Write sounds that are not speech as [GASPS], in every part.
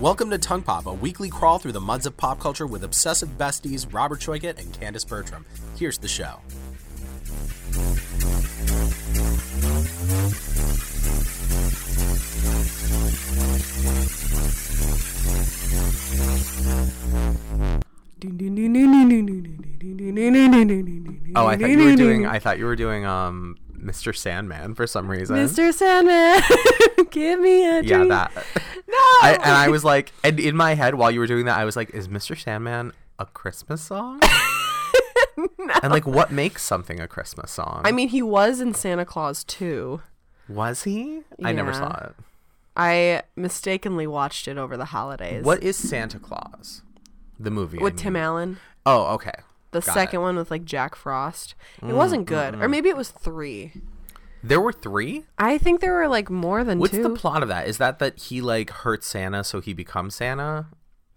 Welcome to Tongue Pop, a weekly crawl through the muds of pop culture with obsessive besties Robert Choikett and Candace Bertram. Here's the show. Oh, I thought you were doing. I thought you were doing um, Mr. Sandman for some reason. Mr. Sandman, [LAUGHS] give me a Yeah, that. No. I, and I was like, and in my head while you were doing that, I was like, is Mr. Sandman a Christmas song? [LAUGHS] [LAUGHS] And like, what makes something a Christmas song? I mean, he was in Santa Claus too. was he? I never saw it. I mistakenly watched it over the holidays. What is Santa Claus? The movie I with mean. Tim Allen? Oh, okay. The Got second it. Mm, one with like Jack Frost. It wasn't good, or maybe it was three. There were three. I think there were like more than What's two. the plot of that? Is that that he like hurts Santa so he becomes Santa?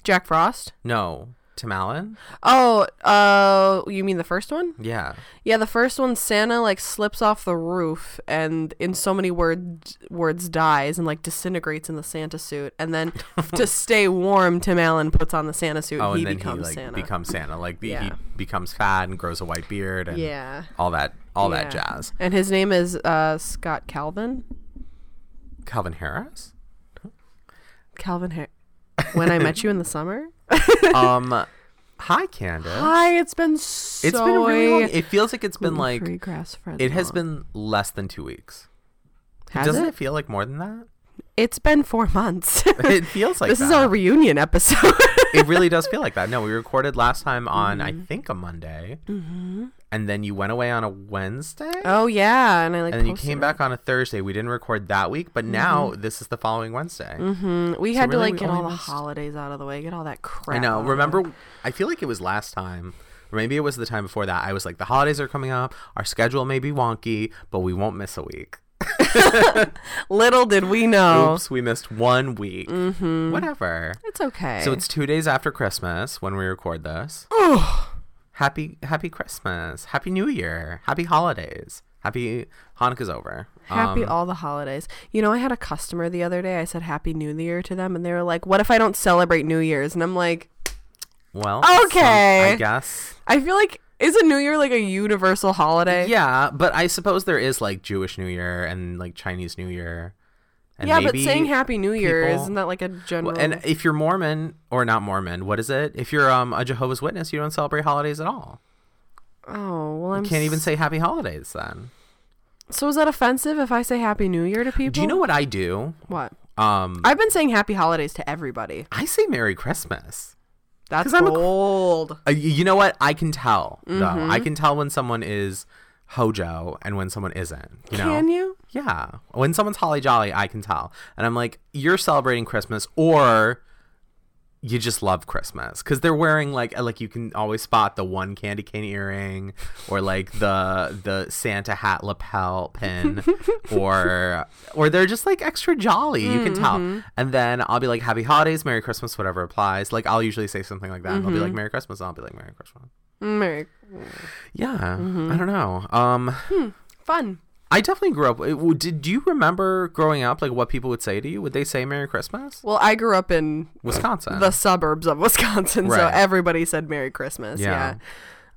Jack Frost. No, Tim Allen. Oh, uh, you mean the first one? Yeah. Yeah, the first one, Santa like slips off the roof and in so many words words dies and like disintegrates in the Santa suit, and then to [LAUGHS] stay warm, Tim Allen puts on the Santa suit. Oh, and he and then becomes he like Santa. becomes Santa. Like the, he becomes fat and grows a white beard and yeah, all that all that jazz. And his name is uh, Scott Calvin. Calvin Harris. Calvin Har- When I met you in the summer. Um, hi Candace. Hi, it's been so. It's been really long. It feels like it's been like grass-fed it has been less than two weeks. Has Doesn't it? it? feel like more than that? It's been four months. [LAUGHS] It feels like this is our reunion episode. it really does feel like that. No, we recorded last time on Mm-hmm. I think a Monday, mm-hmm. And then you went away on a Wednesday, oh yeah, and I like. and then you came it. back on a Thursday. We didn't record that week, but now this is the following Wednesday. Mm, we So had to like get all the missed- holidays out of the way, get all that crap. I know. Remember, I feel like it was last time, or maybe it was the time before that. I was like, the holidays are coming up. Our schedule may be wonky, but we won't miss a week. [LAUGHS] Little did we know. Oops, we missed one week. Mm-hmm. Whatever. It's okay. So it's two days after Christmas when we record this. Happy Happy Christmas. Happy New Year. Happy holidays. Happy Hanukkah's over. happy Um, all the holidays. You know, I had a customer the other day. I said Happy New Year to them, and they were like, "What if I don't celebrate New Year's?" And I'm like, well, Okay. I guess. I feel like isn't New Year like a universal holiday? Yeah, but I suppose there is like Jewish New Year and like Chinese New Year. And yeah, but saying Happy New Year people- isn't that like a general? Well, and if you're Mormon or not Mormon, what is it? If you're um, a Jehovah's Witness, you don't celebrate holidays at all. oh well, You can't even say Happy Holidays then. So is that offensive if I say Happy New Year to people? Do you know what I do? what? Um, I've been saying Happy Holidays to everybody. I say Merry Christmas. That's 'Cause I'm a bold. Uh, you know what? I can tell though. Mm-hmm. I can tell when someone is Hojo and when someone isn't. You know? Can you? Yeah. When someone's holly jolly, I can tell. And I'm like, you're celebrating Christmas or you just love Christmas because they're wearing like like you can always spot the one candy cane earring or like the the Santa hat lapel pin [LAUGHS] or or they're just like extra jolly. You can tell. Mm-hmm. And then I'll be like, Happy Holidays, Merry Christmas, whatever applies. Like I'll usually say something like that. And they'll be like, mm-hmm. Merry Christmas. And I'll be like, Merry Christmas. Merry Yeah, I don't know. Um, fun. I definitely grew up. Did you remember growing up? Like what people would say to you? Would they say "Merry Christmas"? Well, I grew up in Wisconsin. the suburbs of Wisconsin, so everybody said Merry Christmas. Yeah.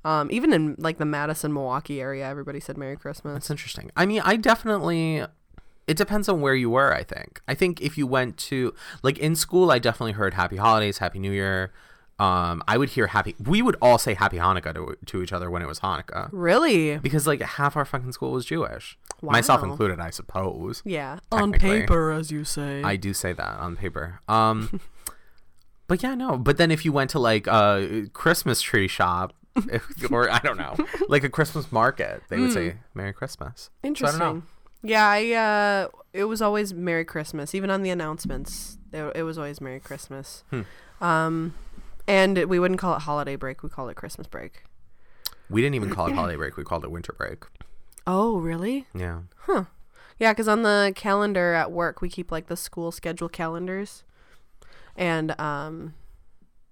Yeah. Um, even in like the Madison, Milwaukee area, everybody said Merry Christmas. That's interesting. I mean, I definitely. It depends on where you were. I think. I think if you went to like in school, I definitely heard Happy Holidays, Happy New Year. Um, I would hear Happy. We would all say Happy Hanukkah to, to each other when it was Hanukkah Really? because like half our fucking school was Jewish, myself included, I suppose. Yeah. on paper, as you say. I do say that on paper. Um, [LAUGHS] but yeah, no. But then if you went to like a Christmas tree shop, [LAUGHS] or I don't know, [LAUGHS] like a Christmas market, they would say Merry Christmas. So I. Interesting. Yeah, I uh it was always Merry Christmas. Even on the announcements, it, it was always Merry Christmas. Hmm. Um and we wouldn't call it holiday break, we call it Christmas break. We didn't even call it holiday break. We called it winter break. Oh, really? Yeah. Huh. Yeah, because on the calendar at work, we keep like the school schedule calendars, and um,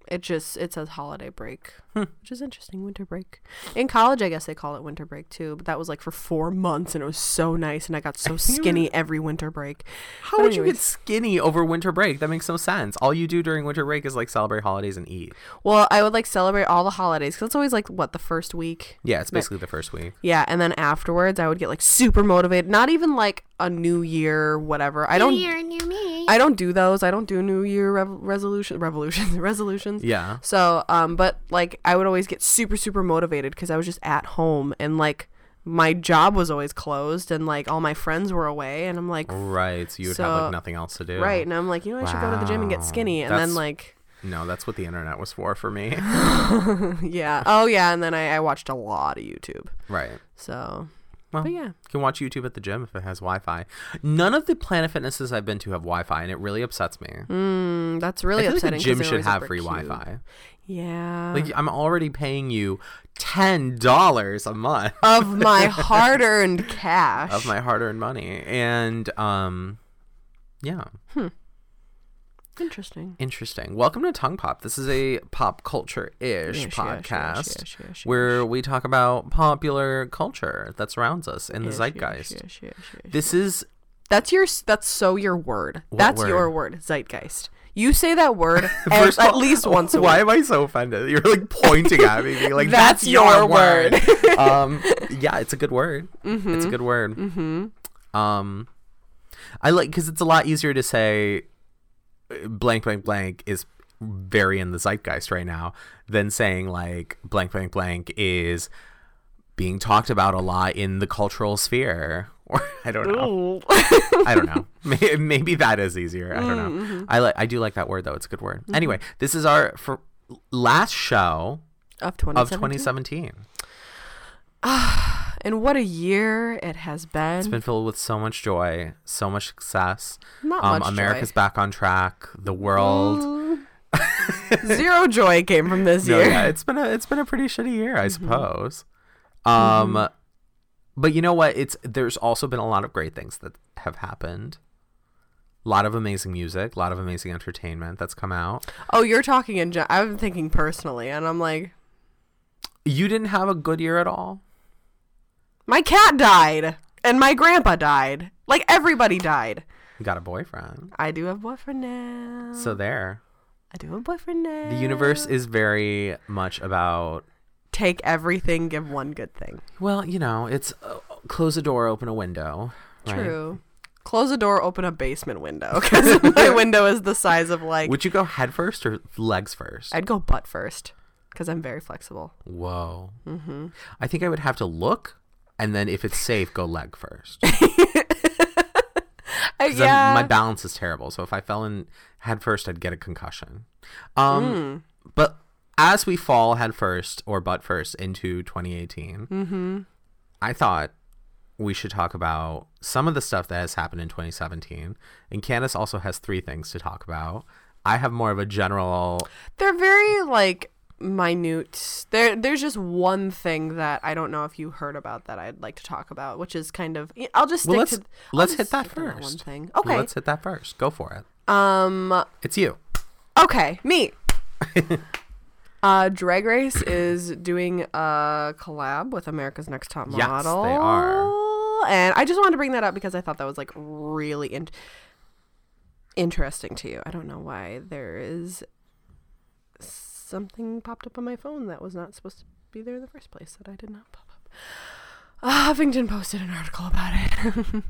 it just it says holiday break hmm. which is interesting. Winter break. In college, I guess they call it winter break too, but that was like for four months, and it was so nice, and I got so [LAUGHS] skinny every winter break. How But would you get skinny over winter break? That makes no sense. All you do during winter break is like celebrate holidays and eat. Well, I would like celebrate all the holidays because it's always like what the first week. Yeah, it's basically the first week. Yeah, and then afterwards, I would get like super motivated. Not even like a New Year, whatever. I don't. You're new me. I don't do those. I don't do New Year rev- resolution [LAUGHS] revolutions resolutions. Yeah. So, um, but like I would always get super super motivated because I was just at home and like my job was always closed and like all my friends were away and I'm like, Right. So you would have like nothing else to do. right, and I'm like, you know, I should go to the gym and get skinny, and That's- then like, No, that's what the internet was for for me. [LAUGHS] yeah, oh yeah, and then I, I watched a lot of YouTube. right. So, Well, but yeah, You can watch YouTube at the gym if it has Wi-Fi. None of the Planet Fitnesses I've been to have Wi-Fi, and it really upsets me. mm, that's really I feel like upsetting. the 'cause gym should have free. Wi-Fi. Yeah, Like I'm already paying you ten dollars a month of my [LAUGHS] hard-earned cash. of my hard-earned money, and um, yeah, interesting. interesting. Welcome to Tongue Pop. This is a pop culture-ish Yes, yes, podcast yes, yes, yes, yes, where we talk about popular culture that surrounds us in the zeitgeist. This is That's your. That's so your word. What that's word? your word. Zeitgeist. You say that word [LAUGHS] of at least once a Why week. am I so offended? You're like pointing at me, being like, That's "That's, your, word." word. [LAUGHS] um, [LAUGHS] yeah, it's a good word. It's a good word. Mm-hmm. Um, I like because it's a lot easier to say blank blank blank is very in the zeitgeist right now than saying like blank blank blank is being talked about a lot in the cultural sphere. [LAUGHS] Or I don't know. [LAUGHS] I don't know. [LAUGHS] Maybe, maybe that is easier. I don't know. I like. I do like that word though. It's a good word. Anyway, this is our for last show Of 2017. of 2017. [SIGHS] [SIGHS] [SIGHS] And what a year it has been. It's been filled with so much joy, so much success. Not um, much America's joy. back on track. The world. [LAUGHS] Zero joy came from this [LAUGHS] No, year. yeah, it's been a it's been a pretty shitty year, I Mm-hmm. suppose. Um, but you know what? It's there's also been a lot of great things that have happened. A lot of amazing music, a lot of amazing entertainment that's come out. Oh, you're talking in. I'm thinking personally, and I'm like, You didn't have a good year at all. My cat died, and my grandpa died. Like everybody died. You got a boyfriend, I do have a boyfriend now. so there. I do have a boyfriend now. The universe is very much about take everything, give one good thing. well, you know, it's uh, close a door, open a window. right? True. Close a door, open a basement window [LAUGHS] because [LAUGHS] my window is the size of like. Would you go head first or legs first? I'd go butt first because I'm very flexible. Whoa. Mm-hmm. I think I would have to look, and then if it's safe, go leg first. [LAUGHS] Yeah. My balance is terrible. So if I fell in head first, I'd get a concussion. Um, Hmm. But as we fall head first or butt first into 2018, Mm-hmm. I thought we should talk about some of the stuff that has happened in 2017. And Candace also has three things to talk about. I have more of a general. They're very like minute. There, there's just one thing that I don't know if you heard about that I'd like to talk about, which is kind of. I'll just stick Well, let's to. I'll let's hit that first One thing. Okay. Let's hit that first. Go for it. um. It's you. Okay. Me. [LAUGHS] uh, Drag Race is doing a collab with America's Next Top Model Yes, they are. And I just wanted to bring that up because I thought that was like really in- interesting to you. I don't know why there is something popped up on my phone that was not supposed to be there in the first place that I did not pop up. Uh, Huffington posted an article about it.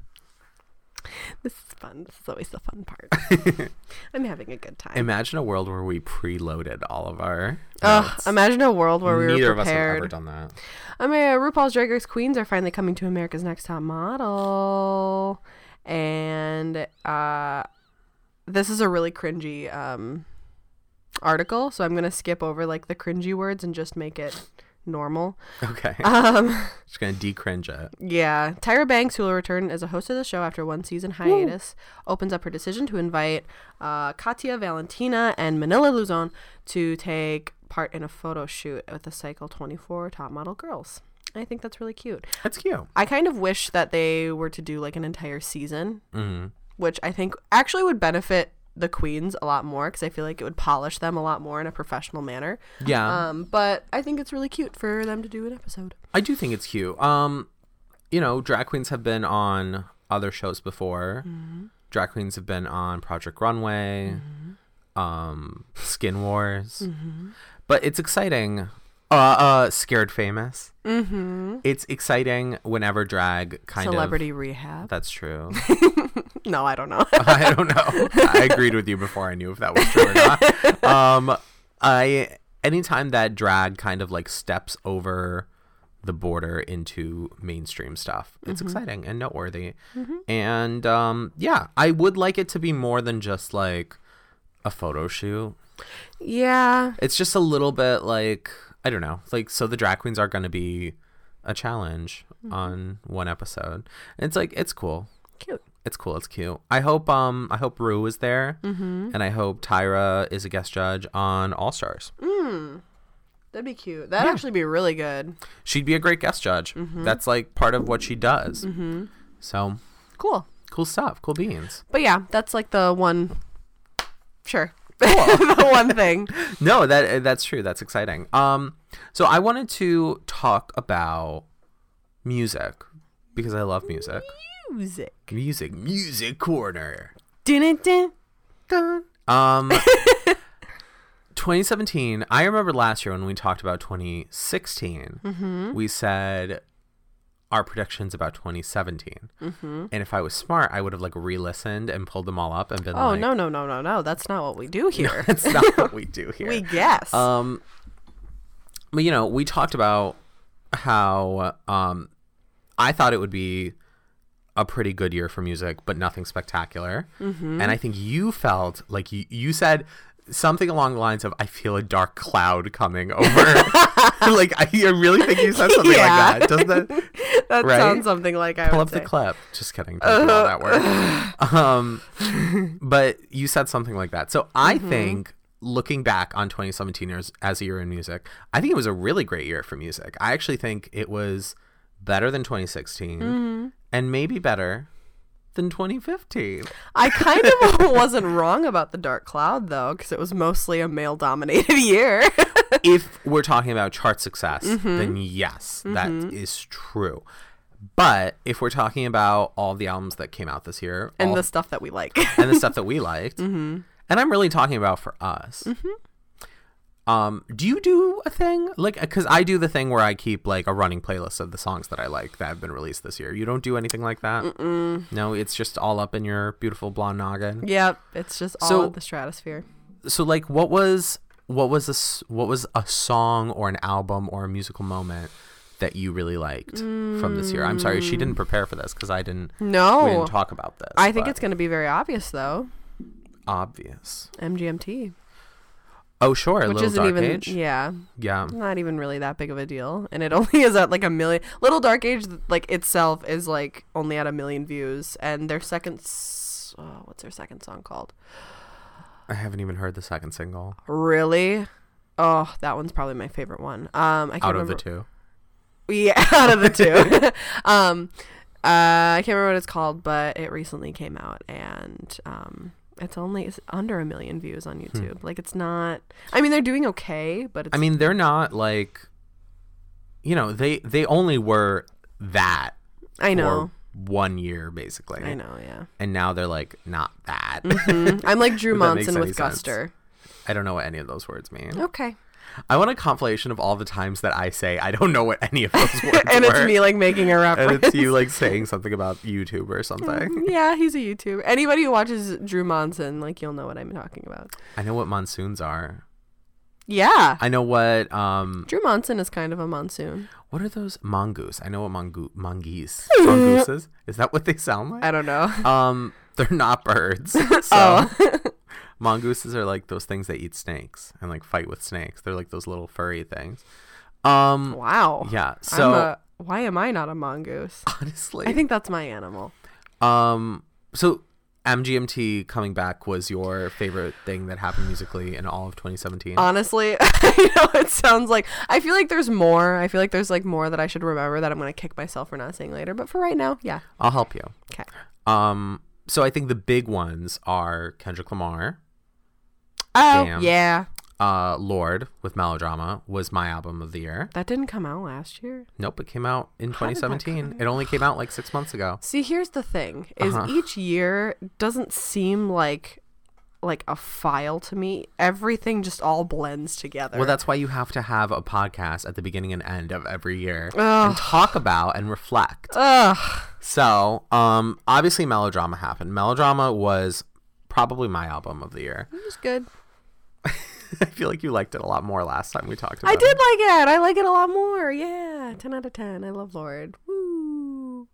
[LAUGHS] this is fun. This is always the fun part. [LAUGHS] I'm having a good time. Imagine a world where we preloaded all of our. Ugh, notes. imagine a world where we Neither were of us have ever done that. I mean, uh, RuPaul's Drag Race queens are finally coming to America's Next Top Model, and uh, this is a really cringy um, article. So I'm gonna skip over like the cringy words and just make it normal. Okay. [LAUGHS] Um, [LAUGHS] Just gonna decringe it. yeah, Tyra Banks, who will return as a host of the show after one season hiatus, opens up her decision to invite uh, Katya Valentina and Manila Luzon to take part in a photo shoot with the Cycle 24 Top Model Girls. I think that's really cute. That's cute. I kind of wish that they were to do like an entire season, hmm which I think actually would benefit the queens a lot more because I feel like it would polish them a lot more in a professional manner. Yeah. Um, but I think it's really cute for them to do an episode. I do think it's cute. Um, you know, drag queens have been on other shows before. Mm-hmm. Drag queens have been on Project Runway, um, Skin Wars. Mm-hmm. But it's exciting. Uh, uh, Scared Famous. Mm-hmm. It's exciting whenever drag kind Celebrity of. Celebrity Rehab. That's true. [LAUGHS] [LAUGHS] No, I don't know. [LAUGHS] I don't know. I agreed with you before I knew if that was true or not. [LAUGHS] Um, I anytime that drag kind of like steps over the border into mainstream stuff, it's exciting and noteworthy. And um, yeah, I would like it to be more than just like a photo shoot. yeah. It's just a little bit like I don't know, like so the drag queens are going to be a challenge on one episode. And it's like it's cool Cute. It's cool. It's cute. I hope um I hope Ru is there, mm-hmm. and I hope Tyra is a guest judge on All Stars. That'd be cute. That'd actually be really good. She'd be a great guest judge. That's like part of what she does. Mm-hmm. So Cool. cool stuff. Cool beans. But yeah, that's like the one. Sure. [LAUGHS] the one thing. [LAUGHS] No, that that's true. That's exciting. Um, so I wanted to talk about music because I love music. Music. Music, music corner. Dun, dun, dun. Um, [LAUGHS] 2017. I remember last year when we talked about 2016. Mm-hmm. We said our predictions about 2017. Mm-hmm. And if I was smart, I would have like re-listened and pulled them all up and been Oh like, "Oh no no no no no! That's not what we do [LAUGHS] here. [LAUGHS] that's not what we do here." we guess. Um, but you know, we talked about how um, I thought it would be a pretty good year for music, but nothing spectacular. Mm-hmm. And I think you felt like you you said something along the lines of "I feel a dark cloud coming over." [LAUGHS] like I, I really think you said something Yeah. like that. Doesn't that [LAUGHS] that right? sounds something like I pull up say. the clip? Just kidding. Don't do all that work. [SIGHS] Um, but you said something like that. So I Mm-hmm. think looking back on 2017 as, as a year in music, I think it was a really great year for music. I actually think it was better than 2016 Mm-hmm. And maybe better than 2015. I kind of [LAUGHS] wasn't wrong about the Dark Cloud though, because it was mostly a male-dominated [LAUGHS] year. if we're talking about chart success, Mm-hmm. then yes, that mm-hmm. is true. But if we're talking about all the albums that came out this year and all- the stuff that we like. and the stuff that we liked, [LAUGHS] mm-hmm. and I'm really talking about for us. Mm-hmm. Um, do you do a thing like because I do the thing where I keep like a running playlist of the songs that I like that have been released this year. You don't do anything like that. No, it's just all up in your beautiful blonde noggin. yep, it's just all So- the stratosphere. So like, what was what was this? What was a song or an album or a musical moment that you really liked from this year? I'm sorry, she didn't prepare for this because I didn't. No, We didn't talk about this. I think it's going to be very obvious though. obvious. MGMT, Oh sure, which Little isn't Dark even Age. yeah, Yeah. not even really that big of a deal, and it [LAUGHS] only is at like a million. Little Dark Age, like itself, is like only at a million views, and their second, s- oh, what's their second song called? I haven't even heard the second single Really? Oh, that one's probably my favorite one. Um, I can't out of remember. the two. Yeah, [LAUGHS] out of the two. [LAUGHS] um, uh, I can't remember what it's called, but it recently came out, and um, it's only it's under a million views on YouTube. Like, it's not. I mean, they're doing okay, but it's. I mean, they're not like, you know, they they only were that I know. for one year basically, I know. Yeah. and now they're like not that. Mhm. I'm like [LAUGHS] Drew Monson with sense. Guster. I don't know what any of those words mean. Okay. I want a compilation of all the times that I say I don't know what any of those [LAUGHS] words and were. it's me like making a reference. and it's you like saying something about YouTube or something. yeah, he's a YouTuber. Anybody who watches Drew Monson, like, you'll know what I'm talking about. I know what monsoons are. Yeah. I know what um Drew Monson is kind of a monsoon. what are those mongoose? I know what mongo- mongoose mongooses. [LAUGHS] Is that what they sound like? I don't know. Um, they're not birds. [LAUGHS] So Oh. Mongooses are like those things that eat snakes and like fight with snakes. They're like those little furry things. Um, Wow. yeah. So a- why am I not a mongoose? [LAUGHS] honestly, I think that's my animal. um, so MGMT coming back was your favorite thing that happened musically in all of 2017. Honestly, [LAUGHS] I know it sounds like I feel like there's more. I feel like there's like more that I should remember that I'm gonna kick myself for not saying later. But for right now, yeah. I'll help you. Okay. Um, so I think the big ones are Kendrick Lamar, Oh Damn. yeah, uh, Lorde with Melodrama was my album of the year. that didn't come out last year. Nope, it came out in How did that 2017. It only came out like six months ago. See, here's the thing: is Uh-huh. each year doesn't seem like like a file to me. Everything just all blends together. Well, that's why you have to have a podcast at the beginning and end of every year Ugh. and talk about and reflect. ugh. So, um, obviously, Melodrama happened. Melodrama was probably my album of the year. It was good. [LAUGHS] I feel like you liked it a lot more last time we talked about it. I it. did like it. I like it a lot more. Yeah, ten out of ten. I love Lorde. Woo.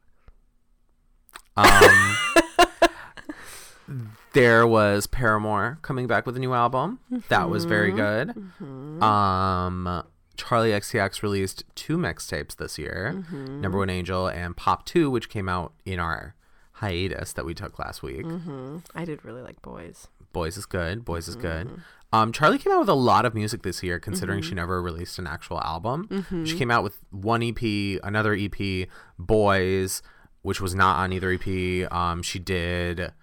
Um, [LAUGHS] there was Paramore coming back with a new album. That was very good. Um, Charli XCX released two mixtapes this year Number One Angel and Pop 2, which came out in our hiatus that we took last week. hmm I did really like Boys. Boys is good. Boys is good. Um, Charli came out with a lot of music this year, considering she never released an actual album. She came out with one EP, another EP, Boys, which was not on either EP. Um, she did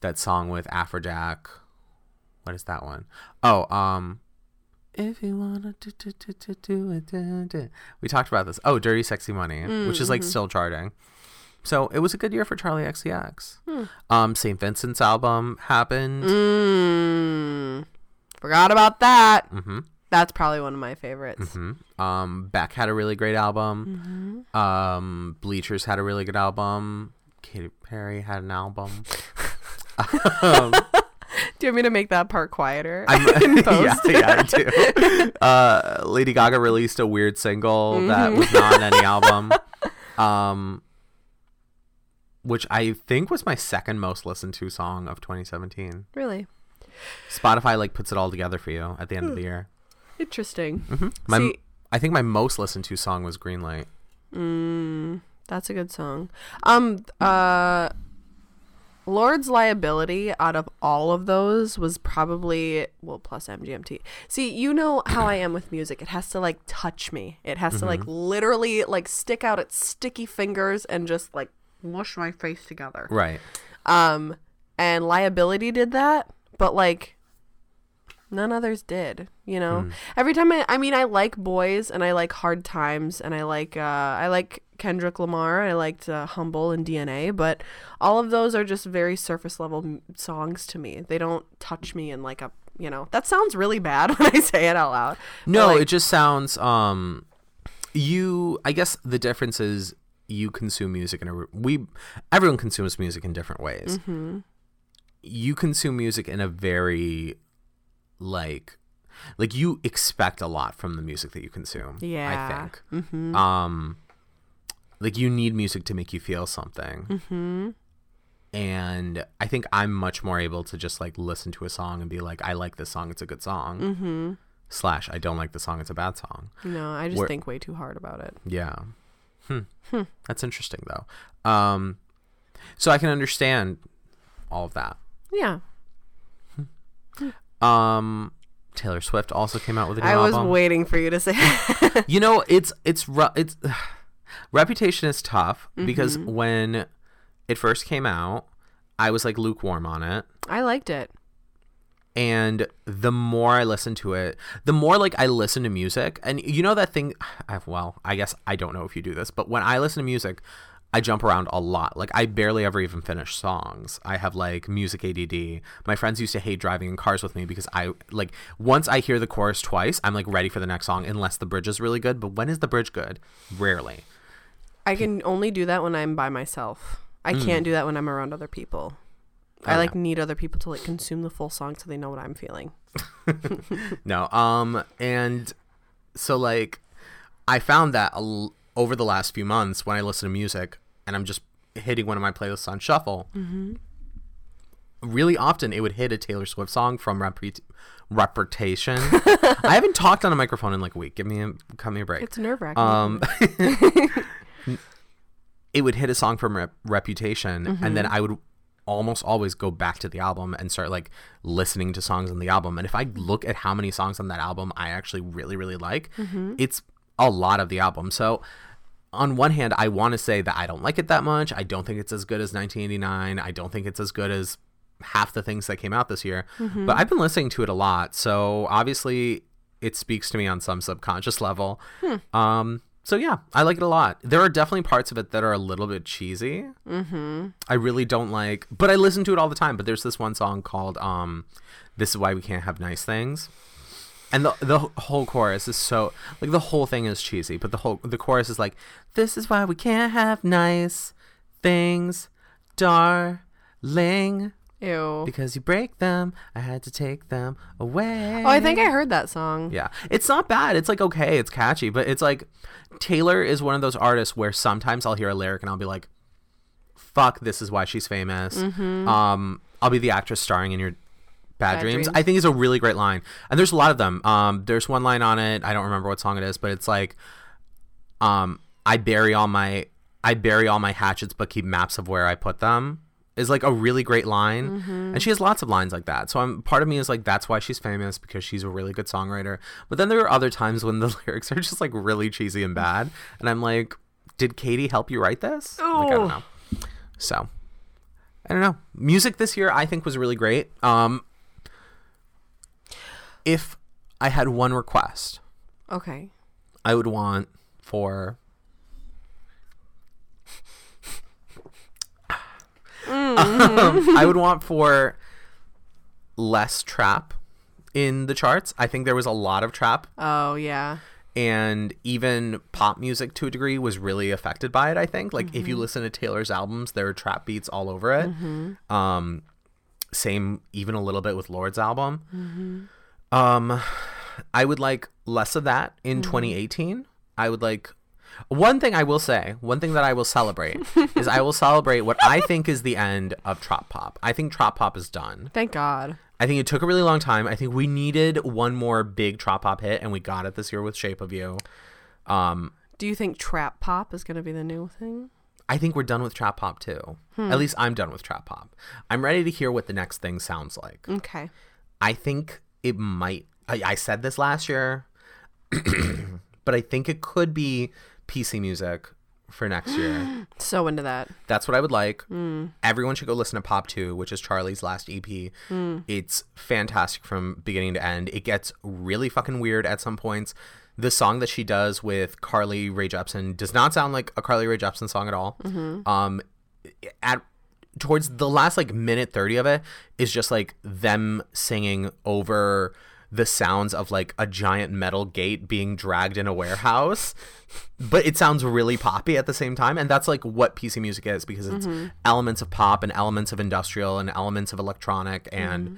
that song with Afrojack. What is that one? Oh, um, if you wanna do, do, do, do, do it, do, do. we talked about this. Oh, Dirty Sexy Money, which is like still charting. So it was a good year for Charli XCX. Um, St. Vincent's album happened. Mm. Forgot about that. Mm-hmm. That's probably one of my favorites. hmm Um, Beck had a really great album. Mm-hmm. Um, Bleachers had a really good album. Katy Perry had an album. [LAUGHS] Do you want me to make that part quieter? I'm, [LAUGHS] [LAUGHS] yeah, post? yeah, I do. Uh, Lady Gaga released a weird single that Mm-hmm. was not on any album. Um, which I think was my second most listened to song of 2017. Really Spotify like puts it all together for you at the end of the year. interesting. My, See- I think my most listened to song was Greenlight. Mm, that's a good song. Um, uh, Lorde's liability out of all of those was probably well plus MGMT. See, you know how I am with music. It has to like touch me. It has to like literally like stick out its sticky fingers and just like mush my face together. Right. Um, and liability did that, but like none others did. You know, every time I, I mean, I like boys and I like hard times and I like, uh, I like Kendrick Lamar. I liked uh, Humble and DNA, but all of those are just very surface level m- songs to me. They don't touch me in like a, you know, that sounds really bad [LAUGHS] when I say it out loud. No, like, it just sounds um you I guess the difference is you consume music in a we everyone consumes music in different ways. Mm-hmm. You consume music in a very like like you expect a lot from the music that you consume. Yeah. I think. Mm-hmm. Um like you need music to make you feel something. Mm-hmm. And I think I'm much more able to just like listen to a song and be like, I like this song, it's a good song. Mm-hmm. Slash, I don't like the song, it's a bad song. No, I just Where- think way too hard about it. Yeah. Hmm. That's interesting though. Um so I can understand all of that. Yeah. Um Taylor Swift also came out with a new I was album. waiting for you to say [LAUGHS] you know, it's it's it's [SIGHS] Reputation is tough because Mm-hmm. when it first came out, I was like lukewarm on it. I liked it. and the more I listen to it, the more like I listen to music, and you know that thing. [SIGHS] I, well, I guess I don't know if you do this, but when I listen to music, I jump around a lot. Like I barely ever even finish songs. I have like music ADD. My friends used to hate driving in cars with me because I like once I hear the chorus twice, I'm like ready for the next song unless the bridge is really good. But when is the bridge good? Rarely. I can only do that when I'm by myself. I can't do that when I'm around other people. I Oh, like need other people to like consume the full song so they know what I'm feeling. [LAUGHS] [LAUGHS] No. Um. And so like, I found that a l- over the last few months when I listen to music and I'm just hitting one of my playlists on shuffle. Mm-hmm. Really often it would hit a Taylor Swift song from Reput- Reputation. [LAUGHS] I haven't talked on a microphone in like a week. Give me a cut me a break. It's nerve wracking. Um, [LAUGHS] it would hit a song from Rep- Reputation, and then mm-hmm. I would almost always go back to the album and start like listening to songs on the album. And if I look at how many songs on that album I actually really really like, mm-hmm. it's a lot of the album. So on one hand, I want to say that I don't like it that much. I don't think it's as good as 1989. I don't think it's as good as half the things that came out this year. But I've been listening to it a lot, so obviously it speaks to me on some subconscious level. Um, so yeah, I like it a lot. There are definitely parts of it that are a little bit cheesy. Mm-hmm. I really don't like, but I listen to it all the time. But there's this one song called um, "This Is Why We Can't Have Nice Things." And the the whole chorus is so like the whole thing is cheesy, but the whole the chorus is like, "This is why we can't have nice things, darling, Ew. because you break them. I had to take them away." Oh, I think I heard that song. Yeah, it's not bad. It's like okay, it's catchy, but it's like Taylor is one of those artists where sometimes I'll hear a lyric and I'll be like, "Fuck, this is why she's famous." Um, I'll be the actress starring in your Bad, Bad Dreams. Dreams. I think is a really great line, and there's a lot of them. Um, there's one line on it. I don't remember what song it is, but it's like, um, I bury all my I bury all my hatchets, but keep maps of where I put them. Is like a really great line, and she has lots of lines like that. So I'm part of me is like that's why she's famous because she's a really good songwriter. But then there are other times when the [LAUGHS] lyrics are just like really cheesy and bad, and I'm like, did Katie help you write this? Like I don't Oh. know. So I don't know. Music this year I think was really great. Um, if I had one request, Okay. I would want for Um, [LAUGHS] I would want for less trap in the charts. I think there was a lot of trap Oh yeah. and even pop music to a degree was really affected by it, I think. Like if you listen to Taylor's albums, there are trap beats all over it. Um same even a little bit with Lorde's album. Um I would like less of that in 2018. I would like one thing I will say, one thing that I will celebrate [LAUGHS] is I will celebrate what I think is the end of trop pop. I think trop pop is done. Thank God. I think it took a really long time. I think we needed one more big trop pop hit, and we got it this year with Shape of You. Um, Do you think trap pop is gonna be the new thing? I think we're done with trap pop too. At least I'm done with trap pop. I'm ready to hear what the next thing sounds like. Okay. I think it might. I, I said this last year, [CLEARS THROAT] but I think it could be PC music for next year. [GASPS] So into that. That's what I would like. Hmm. Everyone should go listen to Pop 2, which is Charli's last EP. Hmm. It's fantastic from beginning to end. It gets really fucking weird at some points. The song that she does with Carly Rae Jepsen does not sound like a Carly Rae Jepsen song at all. Mm-hmm. Um, at towards the last like minute 30 of it is just like them singing over the sounds of like a giant metal gate being dragged in a warehouse. But it sounds really poppy at the same time and that's like what pc music is because it's mm-hmm. elements of pop and elements of industrial and elements of electronic and mm-hmm.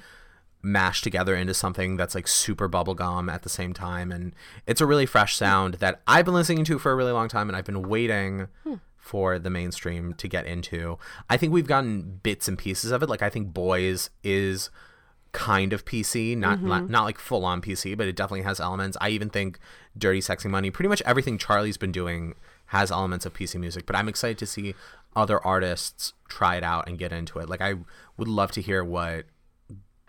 mashed together into something that's like super bubblegum at the same time. And it's a really fresh sound that i've been listening to for a really long time and i've been waiting hmm. For the mainstream to get into i think we've gotten bits and pieces of it like i think boys is kind of PC, not mm-hmm. not, not like full on PC, but it definitely has elements. I even think Dirty Sexy Money, pretty much everything Charli's been doing has elements of PC music, but I'm excited to see other artists try it out and get into it. Like I would love to hear what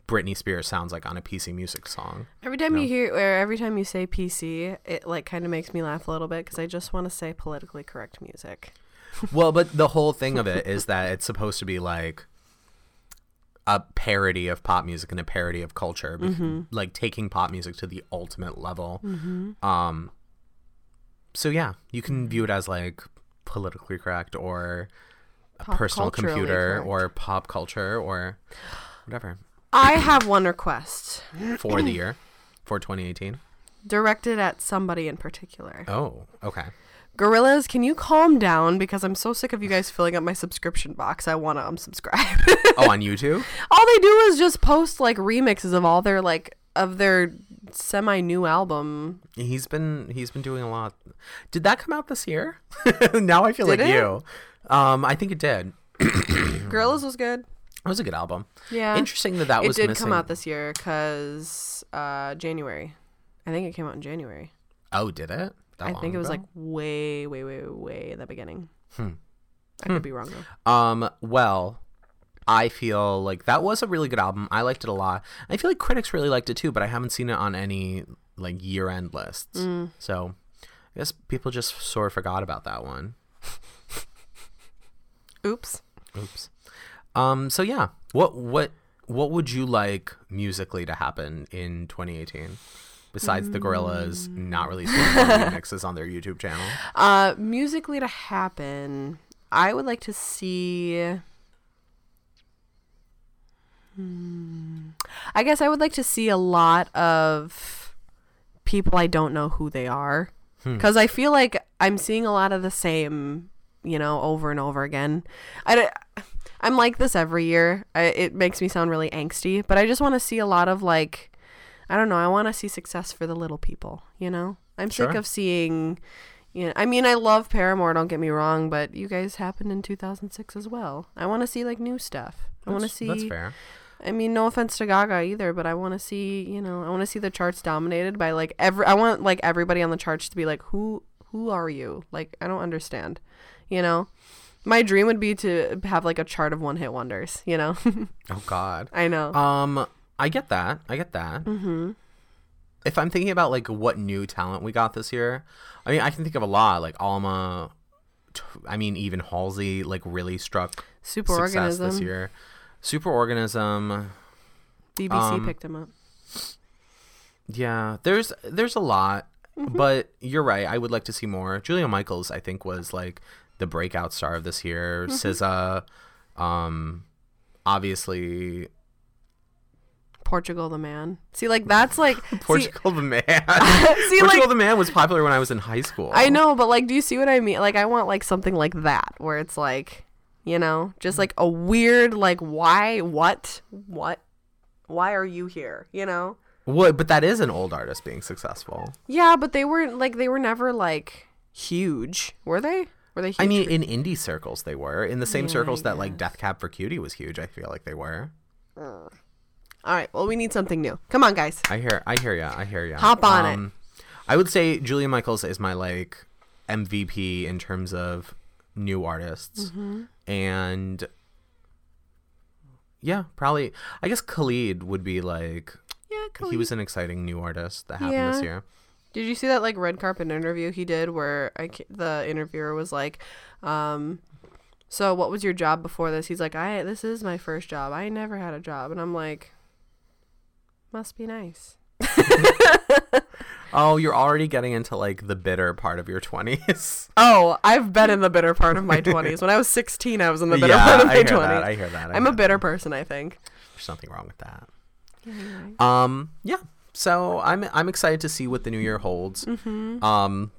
Britney Spears sounds like on a PC music song. Every time you hear, or every time you say PC, it like kind of makes me laugh a little bit because I just want to say politically correct music. Well, but the whole thing of it is that it's supposed to be like a parody of pop music and a parody of culture, Mm-hmm. like taking pop music to the ultimate level. Um, so yeah, you can view it as like politically correct or a Pop personal computer correct. or pop culture or whatever I have one request for the [CLEARS THROAT] year for 2018. directed at somebody in particular. Oh, okay. Gorillaz, can you calm down? Because I'm so sick of you guys filling up my subscription box. I want to unsubscribe. Oh, [LAUGHS] on YouTube? all they do is just post like remixes of all their like of their semi new album. He's been he's been doing a lot. Did that come out this year? [LAUGHS] now I feel Did like it? you. Um, I think it did. [COUGHS] Gorillaz was good. It was a good album. Yeah. Interesting that that it was did missing. come out this year because uh, January. I think it came out in January. oh, did it? I think it was ago? like way, way, way, way in the beginning. Hmm. I could be wrong though. Um, well, I feel like that was a really good album. I liked it a lot. I feel like critics really liked it too, but I haven't seen it on any like year-end lists. Mm. So I guess people just sort of forgot about that one. Oops. Oops. Um. So yeah, what what what would you like musically to happen in 2018? Besides the Gorillaz not releasing any [LAUGHS] mixes on their YouTube channel. Uh, musically to happen, I would like to see. Hmm. I guess I would like to see a lot of people I don't know who they are, because I feel like I'm seeing a lot of the same, you know, over and over again. I. don't- I'm like this every year. I, it makes me sound really angsty, but I just want to see a lot of like, I don't know. I want to see success for the little people. You know, I'm sick of seeing. You know, I mean, I love Paramore. Don't get me wrong, but you guys happened in 2006 as well. I want to see like new stuff. I want to see. That's fair. I mean, no offense to Gaga either, but I want to see. You know, I want to see the charts dominated by like every. I want like everybody on the charts to be like, who who are you? Like, I don't understand. You know, my dream would be to have like a chart of one hit wonders. You know, [LAUGHS] Oh God. I know. Um, I get that. I get that. Mm-hmm. If I'm thinking about like what new talent we got this year, I mean, I can think of a lot. Like Alma, t- I mean, even Halsey like really struck super success this year. Superorganism, BBC Um, picked him up. yeah. There's there's a lot, Mm-hmm. but you're right. I would like to see more. Julia Michaels, I think, was like the breakout star of this year. Mm-hmm. SZA, um, obviously Portugal the man. See, like that's like [LAUGHS] see- Portugal the Man. [LAUGHS] See, Portugal like- the Man was popular when I was in high school. I know, but like, do you see what I mean? Like, I want like something like that where it's like, you know, just like a weird, like, why, what, what, why are you here? You know? What? But that is an old artist being successful. Yeah, but they weren't like they were never like huge, were they? Were they? Huge I mean, in indie circles, they were in the same Yeah, circles that like Death Cab for Cutie was huge. I feel like they were. All right. Well, we need something new. Come on, guys. I hear. I hear ya. I hear ya. Hop on it. it. I would say Julia Michaels is my like MVP in terms of new artists, Mm-hmm. and yeah, probably. I guess Khalid would be like Yeah, he was an exciting new artist that happened this year. Did you see that like red carpet interview he did where I, the interviewer was like, um, "So what was your job before this?" He's like, "I this is my first job. I never had a job," and I'm like, "Must be nice." [LAUGHS] Oh, you're already getting into like the bitter part of your twenties. [LAUGHS] Oh, I've been in the bitter part of my 20s. When I was 16, I was in the bitter yeah, part of my I hear 20s. that. I hear that. I I'm a bitter that. person, I think. There's nothing wrong with that. Um, yeah. So I'm I'm excited to see what the new year holds. Mm-hmm. Um,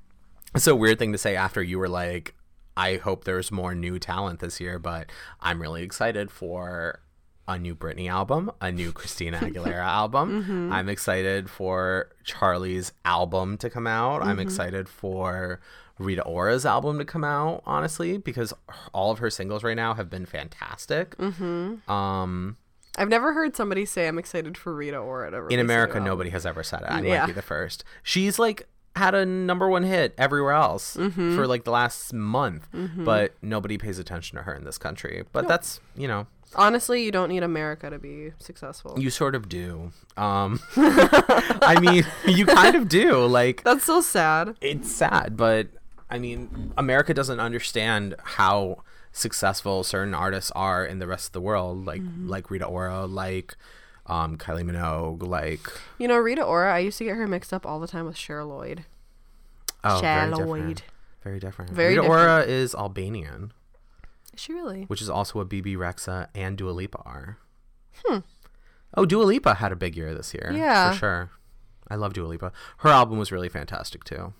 it's a weird thing to say after you were like, I hope there's more new talent this year, but I'm really excited for a new Britney album, a new Christina [LAUGHS] Aguilera album. Mm-hmm. I'm excited for Charli's album to come out. I'm Mm-hmm. excited for Rita Ora's album to come out, honestly, because all of her singles right now have been fantastic. Mm-hmm. Um, I've never heard somebody say I'm excited for Rita Ora to in America, nobody has ever said it. I Yeah. might be the first. She's like had a number one hit everywhere else Mm-hmm. for like the last month, but nobody pays attention to her in this country. But that's you know Honestly, you don't need America to be successful. you sort of do. Um, [LAUGHS] I mean, you kind of do. Like That's so sad. it's sad, but I mean, America doesn't understand how successful certain artists are in the rest of the world, like Mm-hmm. like Rita Ora, like um, Kylie Minogue, like You know, Rita Ora, I used to get her mixed up all the time with Cheryl Lloyd. oh, very Cheryl different. Lloyd. Very different. Very Rita different. Ora is Albanian, Is she really? which is also what Bebe Rexha and Dua Lipa are. Hmm. Oh, Dua Lipa had a big year this year. Yeah. For sure. I love Dua Lipa. Her album was really fantastic too.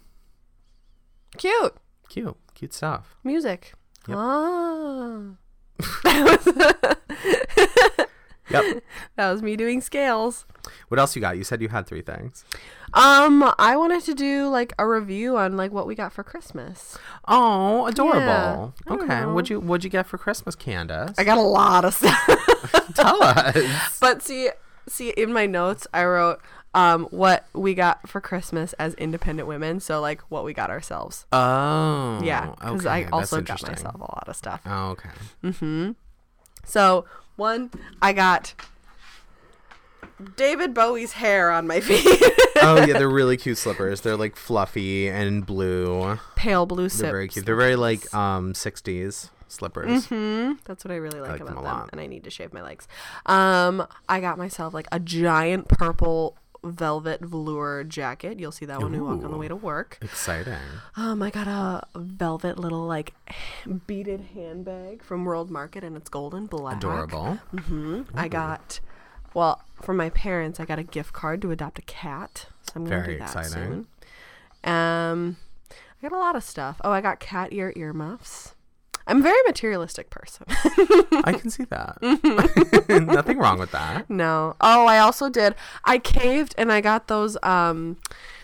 Cute. Cute. Cute stuff. Music. Yep. Ah. [LAUGHS] [LAUGHS] Yep. [LAUGHS] That was me doing scales. what else you got? You said you had three things. Um, I wanted to do like a review on like what we got for Christmas. Oh, adorable. Yeah, okay. know. What'd you what'd you get for Christmas, Candace? I got a lot of stuff. [LAUGHS] Tell us. but see, see in my notes I wrote um what we got for Christmas as independent women. So like what we got ourselves. Oh. Yeah, because okay, I also got myself a lot of stuff. Oh, okay. Mm-hmm. So one, I got David Bowie's hair on my [LAUGHS] feet. oh yeah, they're really cute slippers. They're like fluffy and blue. Pale blue They're sip. very cute. They're very like um 60s slippers. hmm That's what I really like, like them about a them, and I need to shave my legs. Um, I got myself like a giant purple velvet velour jacket. You'll see that when we walk on the way to work. Exciting. Um, I got a velvet little like beaded handbag from World Market, and it's golden black. Adorable. Mm-hmm. I got, well, for my parents, I got a gift card to adopt a cat. So I'm gonna Very do that exciting. soon. Um, I got a lot of stuff. Oh, I got cat ear earmuffs. I'm a very materialistic person. [LAUGHS] I can see that. [LAUGHS] [LAUGHS] Nothing wrong with that. no. Oh, I also did. I caved and I got those um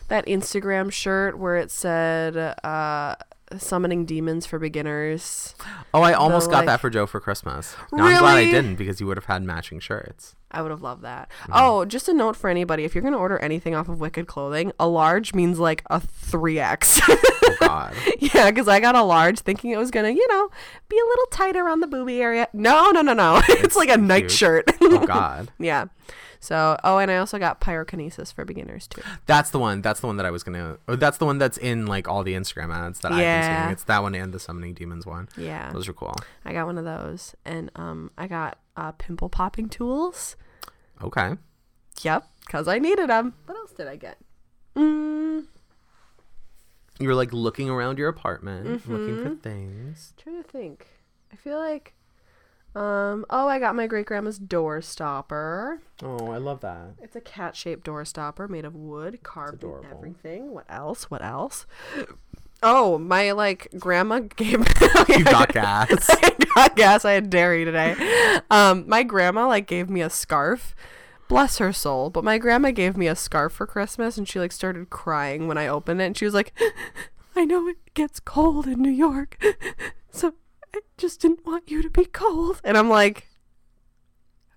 that Instagram shirt where it said uh summoning demons for beginners. Oh, I almost got like- that for Joe for Christmas. Now, I'm glad I didn't because you would have had matching shirts. I would have loved that. Mm-hmm. Oh, just a note for anybody: if you're gonna order anything off of Wicked Clothing, a large means like a three X. [LAUGHS] Oh God. yeah, because I got a large, thinking it was gonna, you know, be a little tight around the booby area. No, no, no, no. [LAUGHS] It's, like a night cute. shirt. Oh [LAUGHS] God. yeah. So, oh, and I also got pyrokinesis for beginners too. That's the one. That's the one that I was gonna. Oh, that's the one that's in like all the Instagram ads that I've been seeing. It's that one and the summoning demons one. Yeah, Those are cool. I got one of those, and um, I got uh, pimple popping tools. Okay. Yep, because I needed them. What else did I get? Mm, You were like looking around your apartment, looking Mm-hmm. for things. trying to think. I feel like, um, oh, I got my great grandma's door stopper. Oh, I love that. It's a cat shaped door stopper made of wood, carved and everything. What else? What else? Oh, my like grandma [LAUGHS] gave You got gas. [LAUGHS] I got gas. I had dairy today. Um, my grandma like gave me a scarf. Bless her soul. But my grandma gave me a scarf for Christmas and she like started crying when I opened it and she was like, [LAUGHS] I know it gets cold in New York. So I just didn't want you to be cold. And I'm like,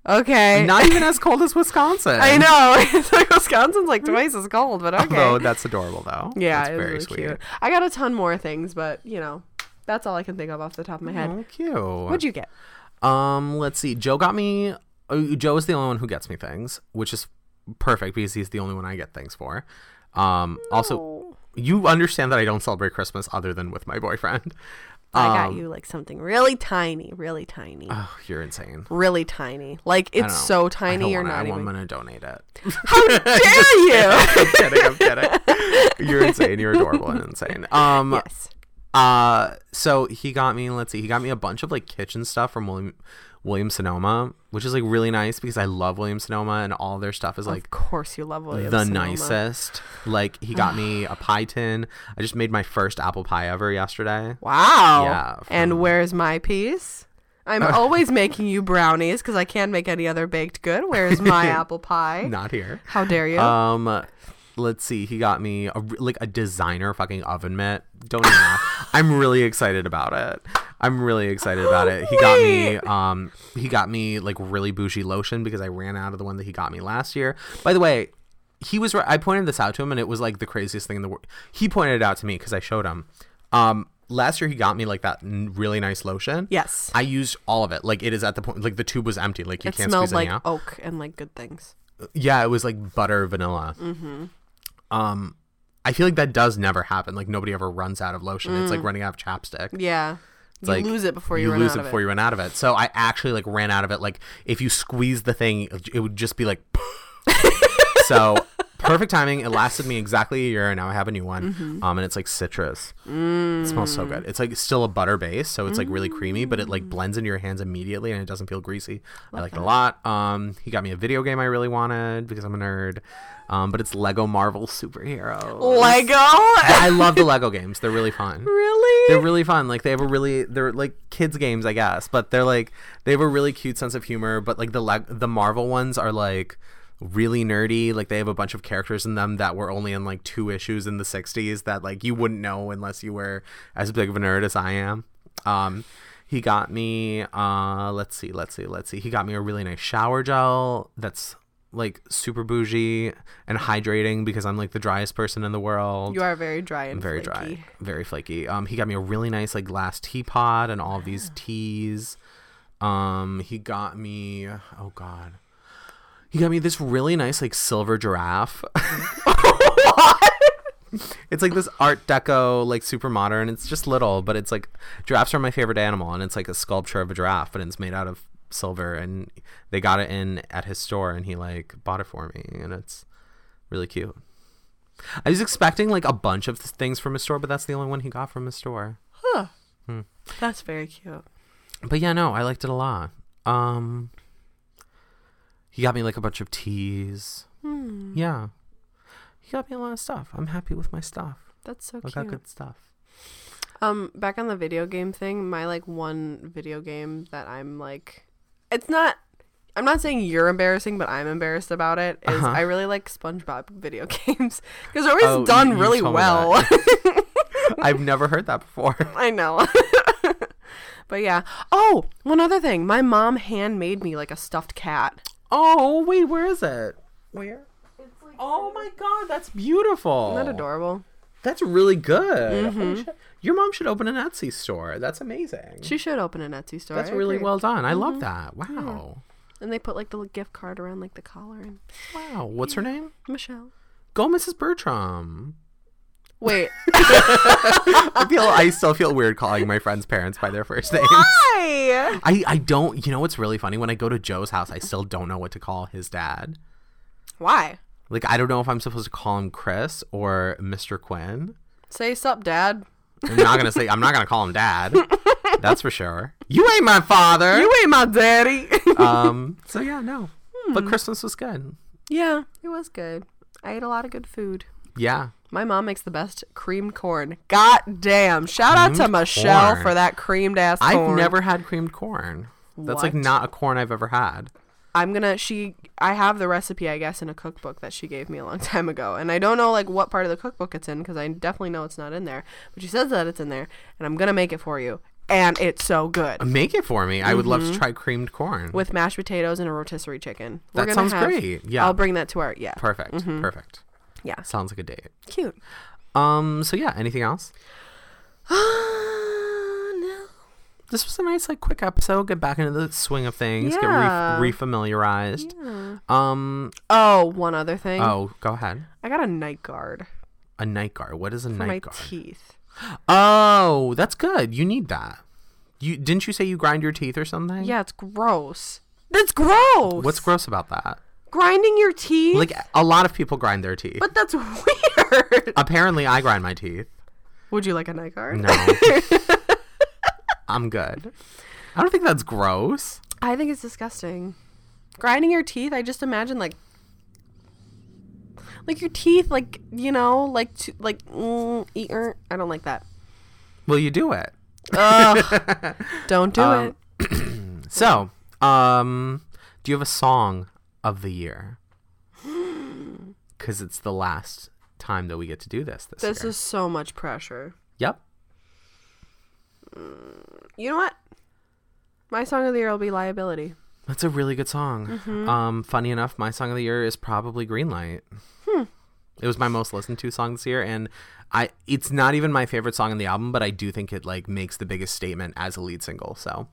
Okay. Not even as cold as Wisconsin. I know. [LAUGHS] It's like Wisconsin's like twice as cold, but okay. Although that's adorable though. yeah, that's it's very really sweet. cute. I got a ton more things, but you know, that's all I can think of off the top of my head. Oh, cute. What'd you get? Um, let's see. Joe got me. Uh, Joe is the only one who gets me things, which is perfect because he's the only one I get things for. Um, also, you understand that I don't celebrate Christmas other than with my boyfriend. I got Um, you like something really tiny, really tiny, Oh, you're insane. really tiny. Like it's so tiny, you're not I, even. I'm gonna donate it. How [LAUGHS] dare you? [LAUGHS] I'm kidding. I'm kidding. You're insane. You're adorable and insane. Um, yes. Uh, so he got me. Let's see. He got me a bunch of like kitchen stuff from William William Sonoma, which is like really nice because I love William Sonoma and all their stuff is like of course, you love William. the Sonoma. nicest. Like he got me a [SIGHS] pie tin. I just made my first apple pie ever yesterday. Wow. Yeah, And where's my piece? I'm [LAUGHS] always making you brownies because I can't make any other baked good. Where's my [LAUGHS] apple pie? Not here. How dare you? Um, let's see. He got me a, like a designer fucking oven mitt. Don't even laugh. I'm really excited about it. I'm really excited about it. He got me um he got me like really bougie lotion because I ran out of the one that he got me last year. By the way, he was. I pointed this out to him and it was like the craziest thing in the world. He pointed it out to me because I showed him. Um, last year he got me like that n- really nice lotion. yes. I used all of it. Like it is at the point like the tube was empty. Like you it can't smelled squeeze any like out. oak and like good things. Yeah, it was like butter vanilla. Mm-hmm. Um, I feel like that does never happen. Like nobody ever runs out of lotion. It's like running out of chapstick. Yeah. You like, lose it before you, run lose out it before it. you run out of it. So I actually like ran out of it. Like if you squeeze the thing, it would just be like. [LAUGHS] so perfect timing. It lasted me exactly a year, and now I have a new one. Mm-hmm. Um, and it's like citrus. It smells so Mm. good. It's like still a butter base, so it's like really creamy, but it like blends into your hands immediately, and it doesn't feel greasy. I like it a lot. Um, he got me a video game I really wanted because I'm a nerd. Um, but it's Lego Marvel superheroes. Lego? I love the Lego games. They're really fun. really? They're really fun. Like they have a really they're like kids games, I guess, but they're like they have a really cute sense of humor. But like the leg the Marvel ones are like really nerdy. Like they have a bunch of characters in them that were only in like two issues in the '60s that like you wouldn't know unless you were as big of a nerd as I am. Um, he got me. Uh, let's see, let's see, let's see. He got me a really nice shower gel that's like super bougie and hydrating because I'm like the driest person in the world you are very dry and very flaky. dry, very flaky. Um, he got me a really nice like glass teapot and all of these [GASPS] teas. Um, he got me. Oh God, He got me this really nice like silver giraffe. [LAUGHS] what? It's like this Art Deco, like super modern. It's just little, but it's like giraffes are my favorite animal, and it's like a sculpture of a giraffe, but it's made out of silver. And they got it in at his store, and he like bought it for me, and it's really cute. I was expecting like a bunch of things from his store, but that's the only one he got from his store. Huh. That's very cute. But yeah, no, I liked it a lot. Um, he got me like a bunch of teas. Hmm. Yeah, he got me a lot of stuff. I'm happy with my stuff. That's so cute. I cute. got good stuff. Um, back on the video game thing, my like one video game that I'm like, it's not. I'm not saying you're embarrassing, but I'm embarrassed about it. Is Uh-huh. I really like SpongeBob video [LAUGHS] games because they're always Oh, done you- you really told me well. [LAUGHS] I've never heard that before. [LAUGHS] I know. but yeah. Oh, one other thing. My mom handmade me like a stuffed cat. Oh wait, where is it? Where? Oh my god, that's beautiful. Isn't that adorable? That's really good. Mm-hmm. Holy shit. Your mom should open an Etsy store. That's amazing. She should open an Etsy store. That's I really agree. well done. I love mm-hmm. that. Wow. And they put like the gift card around like the collar and Wow. What's her name? Michelle. Go, Mrs. Bertram. Wait. I feel I still feel weird calling my friends' parents by their first names. Why? I, I don't you know what's really funny? When I go to Joe's house, I still don't know what to call his dad. Why? Like I don't know if I'm supposed to call him Chris or Mr. Quinn. Say sup, Dad. I'm not gonna say I'm not gonna call him dad. That's for sure. You ain't my father. You ain't my daddy. [LAUGHS] um so yeah, no. But Christmas was good. yeah, it was good. I ate a lot of good food. Yeah. My mom makes the best creamed corn. God damn. Shout out to Creamed Michelle corn. for that creamed ass corn. I've never had creamed corn. That's like What? not a corn I've ever had. I'm gonna she I have the recipe I guess in a cookbook that she gave me a long [LAUGHS] time ago and I don't know like what part of the cookbook it's in because I definitely know it's not in there but she says that it's in there and I'm gonna make it for you and it's so good Make it for me. I would love Mm-hmm. to try creamed corn. with mashed potatoes and a rotisserie chicken. That sounds great. Yeah. I'll bring that to our yeah Perfect. Mm-hmm. Perfect. Yeah Sounds like a date. cute. Um so yeah, anything else? no. This was a nice like quick episode. Get back into the swing of things. Yeah. Get re- refamiliarized. Um Oh, one other thing. oh, go ahead. I got a night guard A night guard. What is a for night my guard? teeth. Oh, that's good. You need that. You didn't you say you grind your teeth or something? Yeah, it's gross. That's gross. What's gross about that? Grinding your teeth? Like a lot of people grind their teeth. but that's [LAUGHS] weird. Apparently, I grind my teeth. Would you like a night guard? No, [LAUGHS] I'm good. I don't think that's gross. I think it's disgusting. Grinding your teeth, I just imagine like like your teeth like, you know, like to, like mm, eater. I don't like that. Well, you do it. Ugh. [LAUGHS] don't do Um, it. [CLEARS THROAT] So, um, do you have a song of the year? [GASPS] Because it's the last time that we get to do this this, This year. is so much pressure. Yep. You know what? My song of the year will be liability. That's a really good song. Mm-hmm. Um, funny enough, my song of the year is probably Green Light. Hmm. It was my most listened to song this year, and I it's not even my favorite song on the album, but I do think it like makes the biggest statement as a lead single. So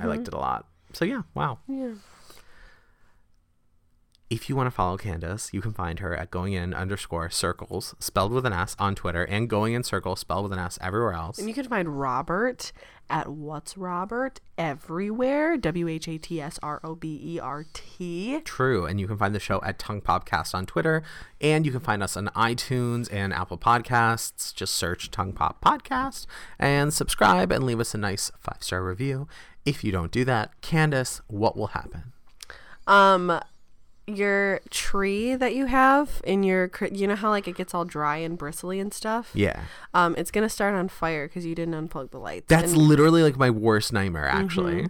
I liked it a lot. So yeah, wow. Hmm, mm-hmm. Yeah. If you want to follow Candace, you can find her at going in underscore circles spelled with an S on Twitter and going in circle spelled with an S everywhere else. And you can find Robert at What's Robert everywhere. W H A T S R O B E R T. True. And you can find the show at Tongue Popcast on Twitter. And you can find us on iTunes and Apple Podcasts. Just search Tongue Pop Podcast and subscribe and leave us a nice five star review. If you don't do that, Candace, what will happen? Um, your tree that you have in your, you know how like it gets all dry and bristly and stuff. Yeah. Um, it's gonna start on fire because you didn't unplug the lights. That's And- literally like my worst nightmare, actually.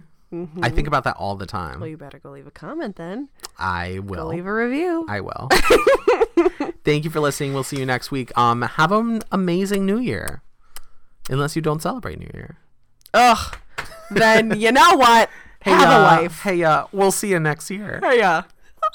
I think about that all the time. well, you better go leave a comment then. I Go will. leave a review. I will. [LAUGHS] Thank you for listening. We'll see you next week. Um, have an amazing New Year, unless you don't celebrate New Year. Ugh. then you know what? [LAUGHS] Hey, have a uh, life. Hey, uh, we'll see you next year. Hey, yeah.